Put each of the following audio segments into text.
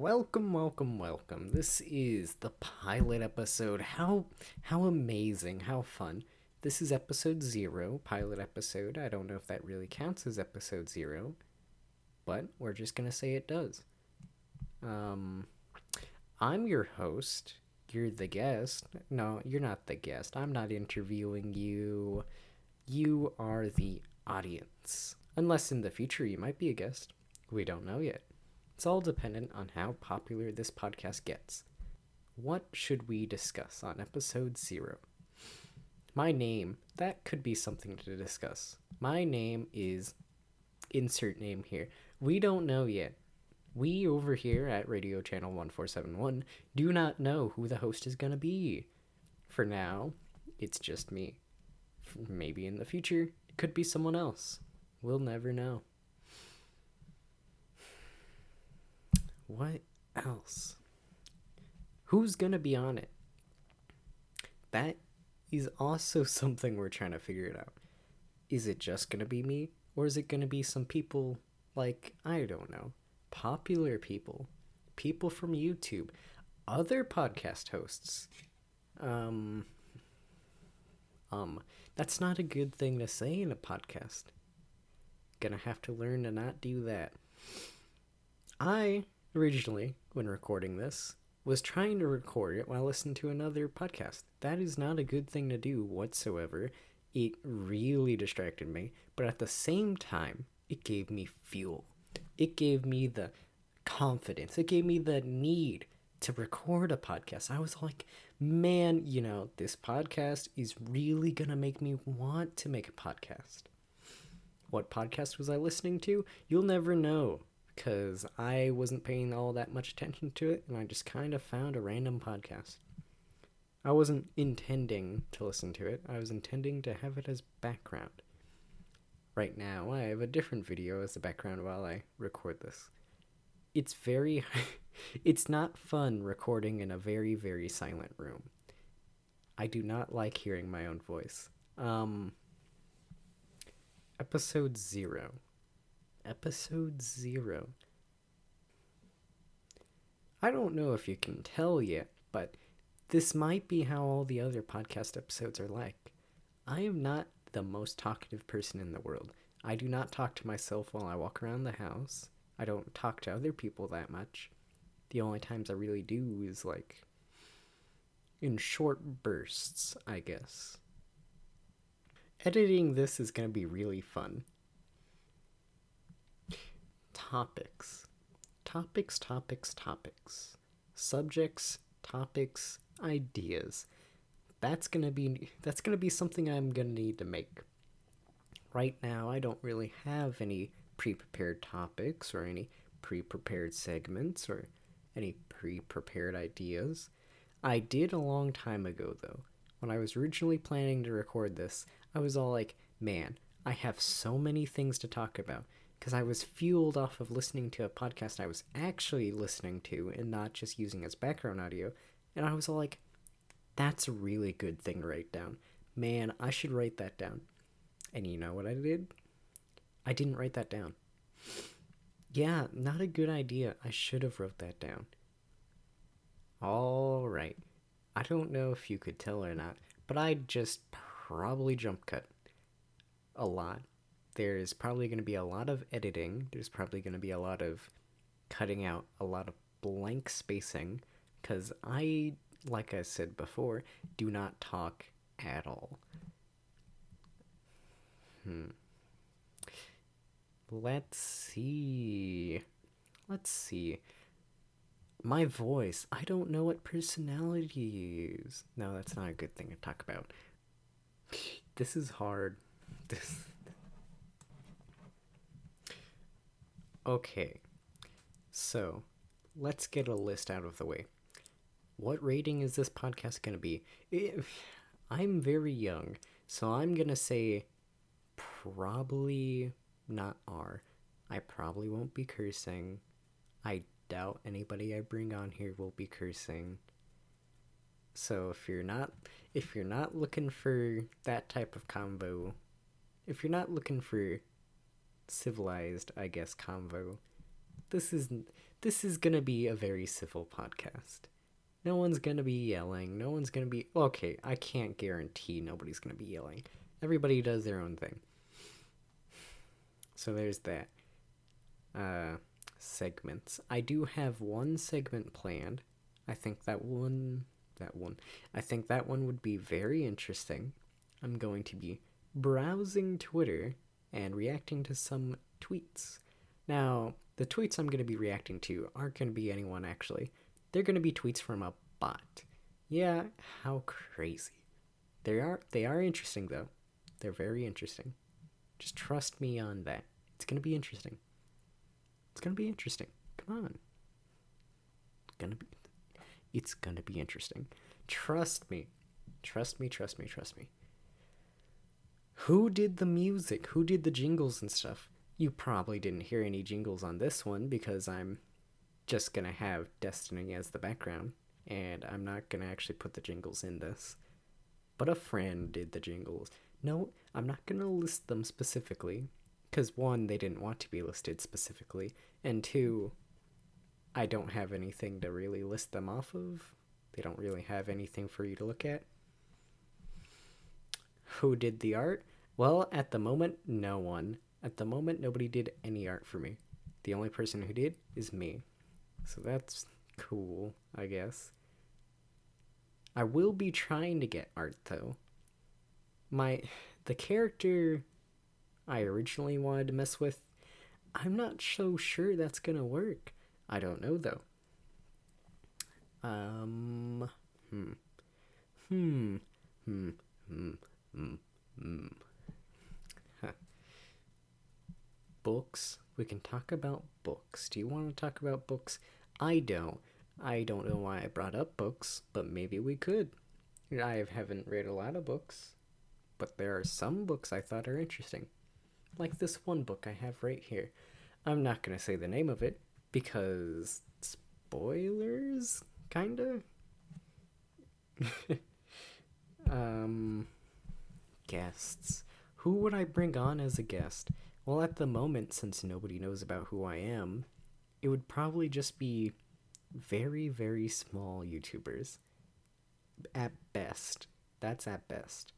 Welcome, welcome, welcome. This is the pilot episode. How how amazing, how fun. This is episode 0, pilot episode. I don't know if that really counts as episode 0, but we're just going to say it does. Um I'm your host. You're the guest. No, you're not the guest. I'm not interviewing you. You are the audience. Unless in the future you might be a guest. We don't know yet. It's all dependent on how popular this podcast gets. What should we discuss on episode zero? My name, that could be something to discuss. My name is insert name here. We don't know yet. We over here at Radio Channel 1471 do not know who the host is going to be. For now, it's just me. Maybe in the future, it could be someone else. We'll never know. What else? Who's gonna be on it? That is also something we're trying to figure it out. Is it just gonna be me? Or is it gonna be some people like, I don't know, popular people, people from YouTube, other podcast hosts? Um, um, that's not a good thing to say in a podcast. Gonna have to learn to not do that. I originally, when recording this, was trying to record it while listening to another podcast. That is not a good thing to do whatsoever. It really distracted me, but at the same time, it gave me fuel. It gave me the confidence. It gave me the need to record a podcast. I was like, man, you know, this podcast is really going to make me want to make a podcast. What podcast was I listening to? You'll never know because I wasn't paying all that much attention to it and I just kind of found a random podcast. I wasn't intending to listen to it, I was intending to have it as background. Right now, I have a different video as the background while I record this. It's very. it's not fun recording in a very, very silent room. I do not like hearing my own voice. Um. Episode 0 episode zero. I don't know if you can tell yet, but this might be how all the other podcast episodes are like. I am not the most talkative person in the world. I do not talk to myself while I walk around the house. I don't talk to other people that much. The only times I really do is like in short bursts, I guess. Editing this is going to be really fun topics. Topics, topics, topics. Subjects, topics, ideas. That's going to be that's going to be something I'm going to need to make. Right now, I don't really have any pre-prepared topics or any pre-prepared segments or any pre-prepared ideas. I did a long time ago though. When I was originally planning to record this, I was all like, "Man, I have so many things to talk about because I was fueled off of listening to a podcast I was actually listening to and not just using as background audio. And I was like, that's a really good thing to write down. Man, I should write that down. And you know what I did? I didn't write that down. Yeah, not a good idea. I should have wrote that down. All right. I don't know if you could tell or not, but I just probably jump cut a lot there's probably going to be a lot of editing. There's probably going to be a lot of cutting out a lot of blank spacing because I, like I said before, do not talk at all. Hmm. Let's see. Let's see. My voice. I don't know what personality is. No, that's not a good thing to talk about. This is hard. This Okay, so let's get a list out of the way. What rating is this podcast going to be? I'm very young, so I'm going to say probably not R. I probably won't be cursing. I doubt anybody I bring on here will be cursing. So if you're not if you're not looking for that type of combo, if you're not looking for civilized, I guess, convo. this is this is gonna be a very civil podcast. No one's gonna be yelling. No one's gonna be okay. I can't guarantee nobody's gonna be yelling. Everybody does their own thing. So there's that. Uh, segments. I do have one segment planned. I think that one, that one, I think that one would be very interesting. I'm going to be browsing Twitter and reacting to some tweets. Now, the tweets I'm going to be reacting to aren't going to be anyone actually. They're going to be tweets from a bot. Yeah, how crazy. They are they are interesting though. They're very interesting. Just trust me on that. It's going to be interesting. It's going to be interesting. Come on. It's going to be It's going to be interesting. Trust me. Trust me, trust me, trust me. Who did the music? Who did the jingles and stuff? You probably didn't hear any jingles on this one because I'm just gonna have Destiny as the background, and I'm not gonna actually put the jingles in this. But a friend did the jingles. No, I'm not gonna list them specifically, because one, they didn't want to be listed specifically, and two, I don't have anything to really list them off of. They don't really have anything for you to look at. Who did the art? Well, at the moment, no one. At the moment, nobody did any art for me. The only person who did is me. So that's cool, I guess. I will be trying to get art though. My the character I originally wanted to mess with, I'm not so sure that's gonna work. I don't know though. Um hmm. Hmm. Hmm. Hmm. Hmm. Hmm books. We can talk about books. Do you want to talk about books? I don't. I don't know why I brought up books, but maybe we could. I haven't read a lot of books, but there are some books I thought are interesting. Like this one book I have right here. I'm not going to say the name of it because spoilers, kinda. um, guests. Who would I bring on as a guest? Well, at the moment, since nobody knows about who I am, it would probably just be very, very small YouTubers. At best. That's at best.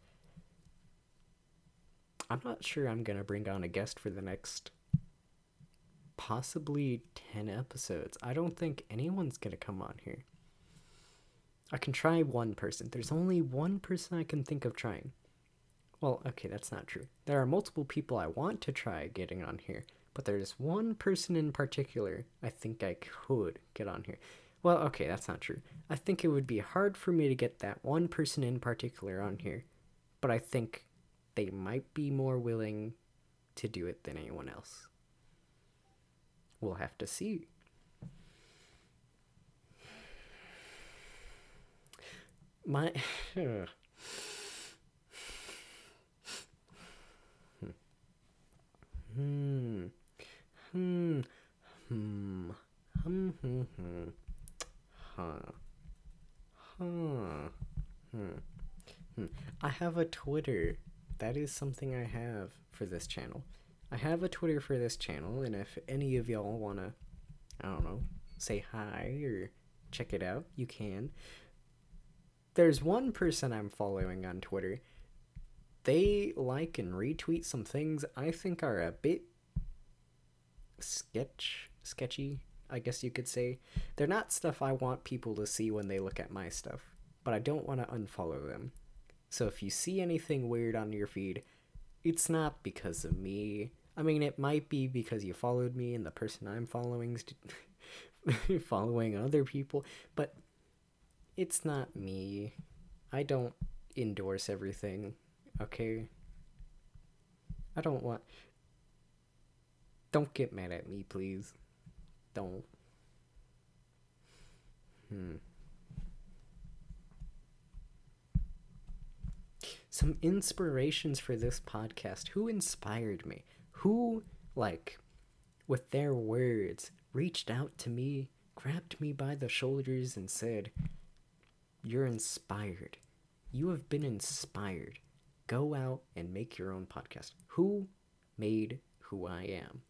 I'm not sure I'm going to bring on a guest for the next possibly 10 episodes. I don't think anyone's going to come on here. I can try one person. There's only one person I can think of trying. Well, okay, that's not true. There are multiple people I want to try getting on here, but there's one person in particular I think I could get on here. Well, okay, that's not true. I think it would be hard for me to get that one person in particular on here, but I think they might be more willing to do it than anyone else. We'll have to see. My. Hmm. Hmm. Hmm. Hmm. Hmm. Hmm. Huh. Huh. Hmm. Hmm. I have a Twitter. That is something I have for this channel. I have a Twitter for this channel, and if any of y'all wanna, I don't know, say hi or check it out, you can. There's one person I'm following on Twitter they like and retweet some things I think are a bit sketch sketchy, I guess you could say. They're not stuff I want people to see when they look at my stuff, but I don't want to unfollow them. So if you see anything weird on your feed, it's not because of me. I mean, it might be because you followed me and the person I'm following is following other people, but it's not me. I don't endorse everything Okay? I don't want. Don't get mad at me, please. Don't. Hmm. Some inspirations for this podcast. Who inspired me? Who, like, with their words, reached out to me, grabbed me by the shoulders, and said, You're inspired. You have been inspired go out and make your own podcast. Who made who I am?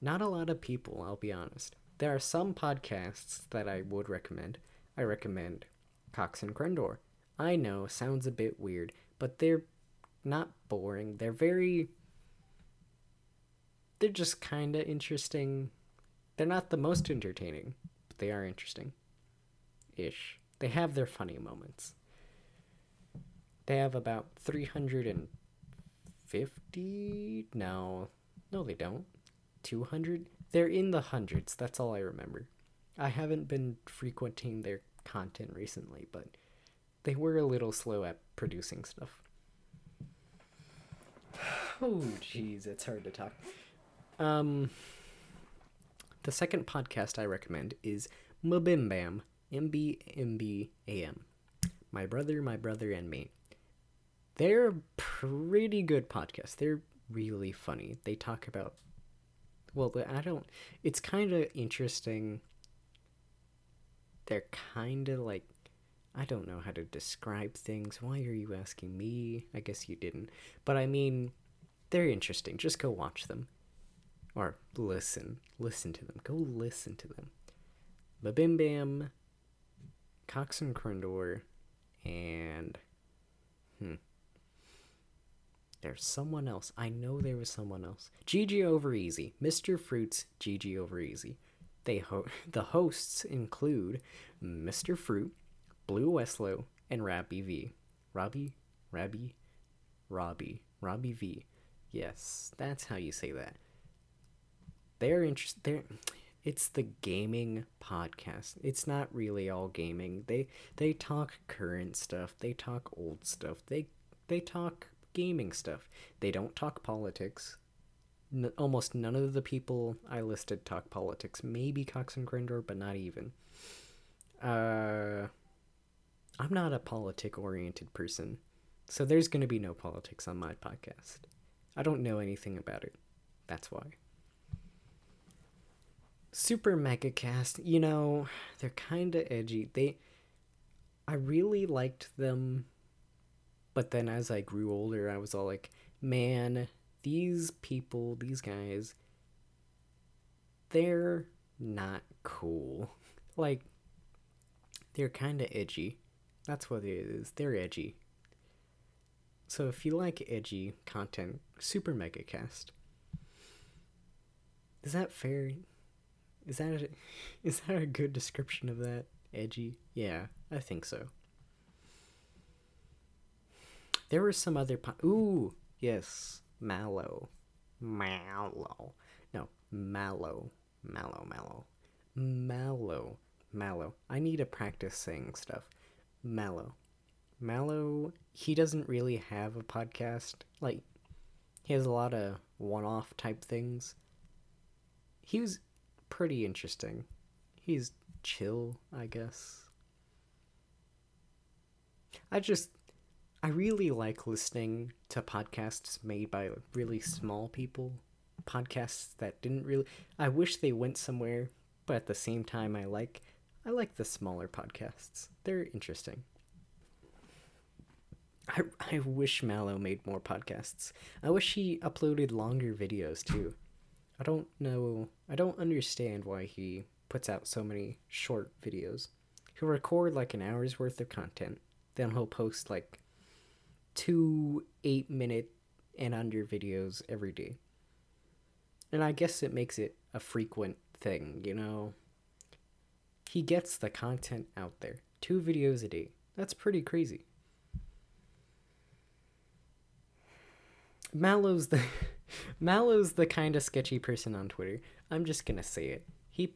not a lot of people, I'll be honest. There are some podcasts that I would recommend. I recommend Cox and Crendor. I know, sounds a bit weird, but they're not boring. They're very. They're just kind of interesting. They're not the most entertaining, but they are interesting. Ish. They have their funny moments. They have about 350? No. No, they don't. 200? They're in the hundreds. That's all I remember. I haven't been frequenting their content recently, but they were a little slow at producing stuff. Oh, jeez, it's hard to talk. Um, the second podcast I recommend is Mbimbam, M B M B A M. My brother, my brother, and me. They're pretty good podcast. They're really funny. They talk about, well, I don't. It's kind of interesting. They're kind of like I don't know how to describe things. Why are you asking me? I guess you didn't. But I mean, they're interesting. Just go watch them. Or listen. Listen to them. Go listen to them. Babim Bam, Cox and Crendor, and. Hmm. There's someone else. I know there was someone else. GG Over Easy. Mr. Fruit's GG Over Easy. They ho- the hosts include Mr. Fruit, Blue Westlow, and Rabby V. Robbie? Rabby? Robbie. Robbie V. Yes, that's how you say that. They're interested. They're. It's the gaming podcast. It's not really all gaming. They they talk current stuff. They talk old stuff. They they talk gaming stuff. They don't talk politics. N- almost none of the people I listed talk politics. Maybe Cox and Crendor, but not even. Uh, I'm not a politic oriented person, so there's going to be no politics on my podcast. I don't know anything about it. That's why. Super Mega Cast, you know, they're kind of edgy. They I really liked them, but then as I grew older, I was all like, man, these people, these guys, they're not cool. Like they're kind of edgy. That's what it is. They're edgy. So if you like edgy content, Super Mega Cast. Is that fair? Is that a, is that a good description of that? Edgy? Yeah, I think so. There were some other Ooh, yes, Mallow. Mallow. No, Mallow. Mallow, Mallow. Mallow. Mallow. I need to practice saying stuff. Mallow. Mallow, he doesn't really have a podcast. Like, he has a lot of one off type things. He was pretty interesting. He's chill, I guess. I just, I really like listening to podcasts made by really small people. Podcasts that didn't really, I wish they went somewhere, but at the same time, I like, I like the smaller podcasts. They're interesting. I, I wish Mallow made more podcasts. I wish he uploaded longer videos too. I don't know. I don't understand why he puts out so many short videos. He'll record like an hour's worth of content, then he'll post like two eight minute and under videos every day. And I guess it makes it a frequent thing, you know? He gets the content out there. Two videos a day. That's pretty crazy. Mallow's the Mallow's the kind of sketchy person on Twitter. I'm just gonna say it. He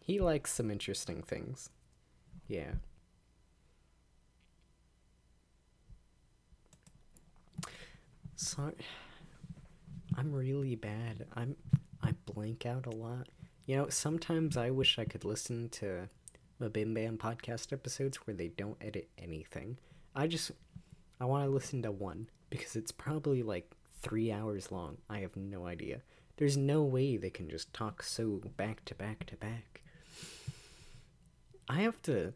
he likes some interesting things. Yeah. Sorry. I'm really bad. I'm I blank out a lot. You know, sometimes I wish I could listen to the Bim Bam podcast episodes where they don't edit anything. I just I want to listen to one because it's probably like three hours long. I have no idea. There's no way they can just talk so back to back to back. I have to.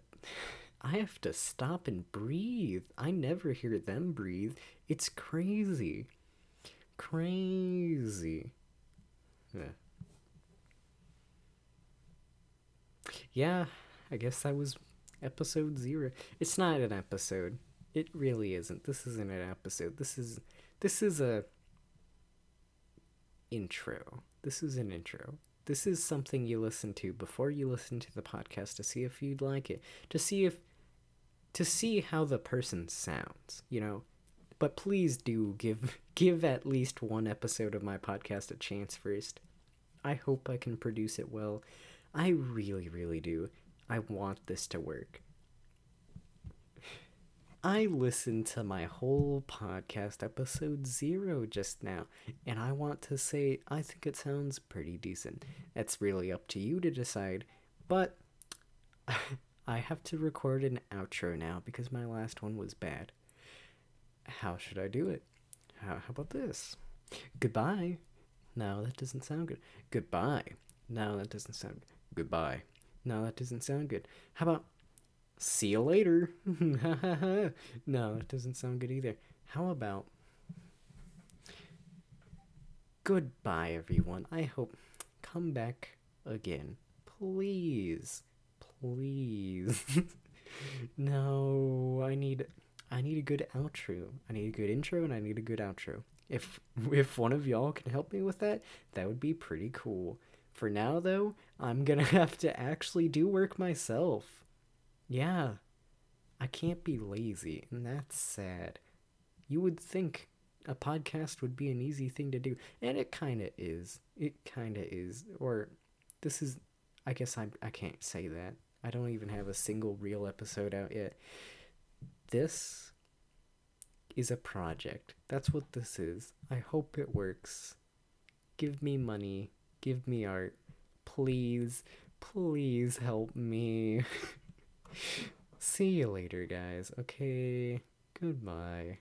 I have to stop and breathe. I never hear them breathe. It's crazy. Crazy. Yeah. yeah, I guess that was episode zero. It's not an episode. It really isn't. This isn't an episode. This is this is a intro. This is an intro. This is something you listen to before you listen to the podcast to see if you'd like it. To see if to see how the person sounds, you know. But please do give give at least one episode of my podcast a chance first. I hope I can produce it well. I really, really do. I want this to work. I listened to my whole podcast episode zero just now, and I want to say I think it sounds pretty decent. It's really up to you to decide, but I have to record an outro now because my last one was bad. How should I do it? How, how about this? Goodbye. No, that doesn't sound good. Goodbye. No, that doesn't sound good. Goodbye. No, that doesn't sound good. How about see you later? no, that doesn't sound good either. How about goodbye, everyone? I hope come back again. Please. Please. no, I need I need a good outro. I need a good intro and I need a good outro. If if one of y'all can help me with that, that would be pretty cool. For now though, I'm going to have to actually do work myself. Yeah. I can't be lazy, and that's sad. You would think a podcast would be an easy thing to do, and it kind of is. It kind of is. Or this is I guess I I can't say that. I don't even have a single real episode out yet. This is a project. That's what this is. I hope it works. Give me money. Give me art. Please, please help me. See you later, guys. Okay. Goodbye.